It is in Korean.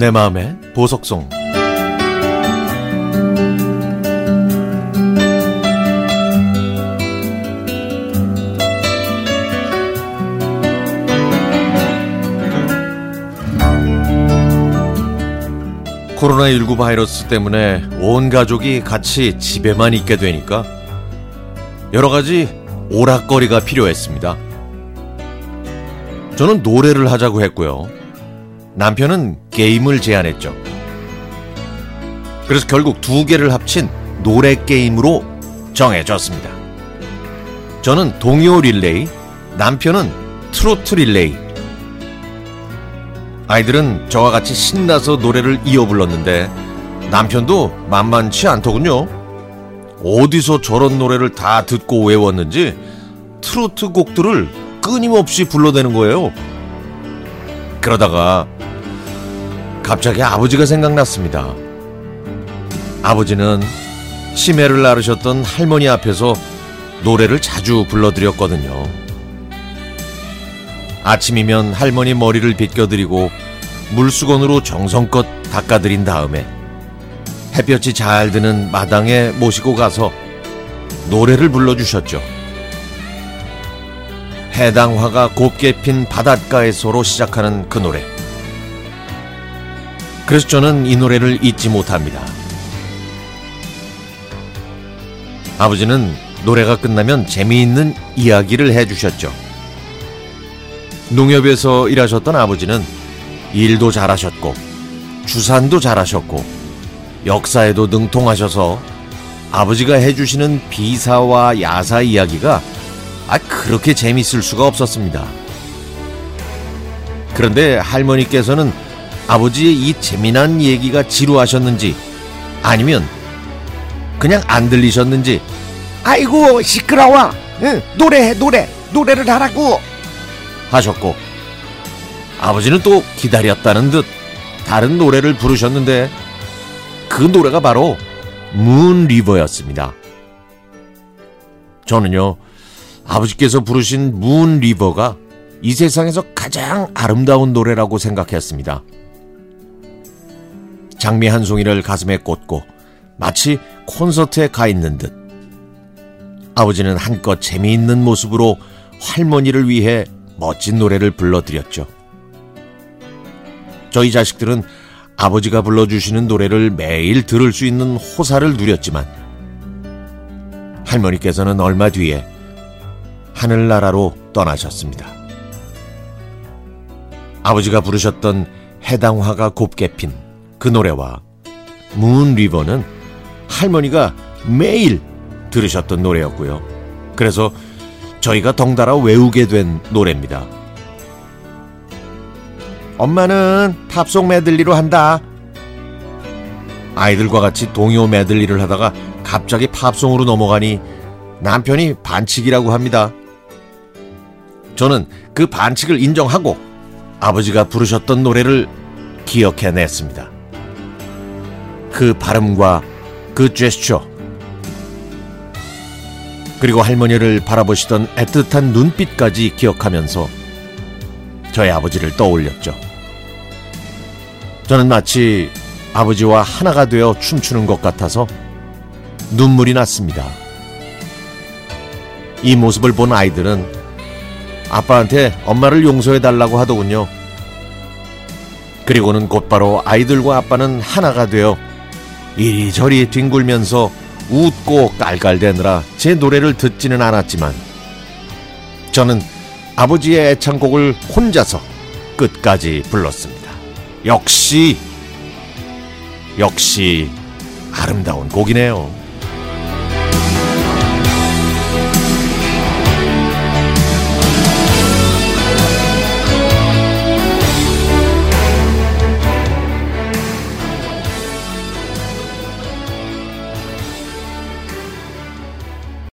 내 마음의 보석송 코로나19 바이러스 때문에 온 가족이 같이 집에만 있게 되니까 여러 가지 오락거리가 필요했습니다. 저는 노래를 하자고 했고요. 남편은 게임을 제안했죠. 그래서 결국 두 개를 합친 노래 게임으로 정해졌습니다. 저는 동요 릴레이, 남편은 트로트 릴레이. 아이들은 저와 같이 신나서 노래를 이어 불렀는데 남편도 만만치 않더군요. 어디서 저런 노래를 다 듣고 외웠는지 트로트 곡들을 끊임없이 불러대는 거예요. 그러다가 갑자기 아버지가 생각났습니다. 아버지는 치매를 앓으셨던 할머니 앞에서 노래를 자주 불러드렸거든요. 아침이면 할머니 머리를 빗겨드리고 물수건으로 정성껏 닦아드린 다음에 햇볕이 잘 드는 마당에 모시고 가서 노래를 불러주셨죠. 해당화가 곱게 핀 바닷가에서로 시작하는 그 노래. 그래서 저는 이 노래를 잊지 못합니다. 아버지는 노래가 끝나면 재미있는 이야기를 해주셨죠. 농협에서 일하셨던 아버지는 일도 잘하셨고, 주산도 잘하셨고, 역사에도 능통하셔서 아버지가 해주시는 비사와 야사 이야기가 아, 그렇게 재밌을 수가 없었습니다. 그런데 할머니께서는 아버지의 이 재미난 얘기가 지루하셨는지 아니면 그냥 안 들리셨는지 아이고 시끄러워. 응, 노래해 노래 노래를 하라고. 하셨고 아버지는 또 기다렸다는 듯 다른 노래를 부르셨는데 그 노래가 바로 문 리버였습니다. 저는요 아버지께서 부르신 문 리버가 이 세상에서 가장 아름다운 노래라고 생각했습니다. 장미 한 송이를 가슴에 꽂고 마치 콘서트에 가 있는 듯 아버지는 한껏 재미있는 모습으로 할머니를 위해 멋진 노래를 불러드렸죠. 저희 자식들은 아버지가 불러주시는 노래를 매일 들을 수 있는 호사를 누렸지만 할머니께서는 얼마 뒤에 하늘나라로 떠나셨습니다. 아버지가 부르셨던 해당화가 곱게 핀 그 노래와 문 리버는 할머니가 매일 들으셨던 노래였고요. 그래서 저희가 덩달아 외우게 된 노래입니다. 엄마는 팝송 메들리로 한다. 아이들과 같이 동요 메들리를 하다가 갑자기 팝송으로 넘어가니 남편이 반칙이라고 합니다. 저는 그 반칙을 인정하고 아버지가 부르셨던 노래를 기억해냈습니다. 그 발음과 그 제스처 그리고 할머니를 바라보시던 애틋한 눈빛까지 기억하면서 저희 아버지를 떠올렸죠. 저는 마치 아버지와 하나가 되어 춤추는 것 같아서 눈물이 났습니다. 이 모습을 본 아이들은 아빠한테 엄마를 용서해 달라고 하더군요. 그리고는 곧바로 아이들과 아빠는 하나가 되어 이리저리 뒹굴면서 웃고 깔깔대느라 제 노래를 듣지는 않았지만 저는 아버지의 애창곡을 혼자서 끝까지 불렀습니다. 역시 역시 아름다운 곡이네요.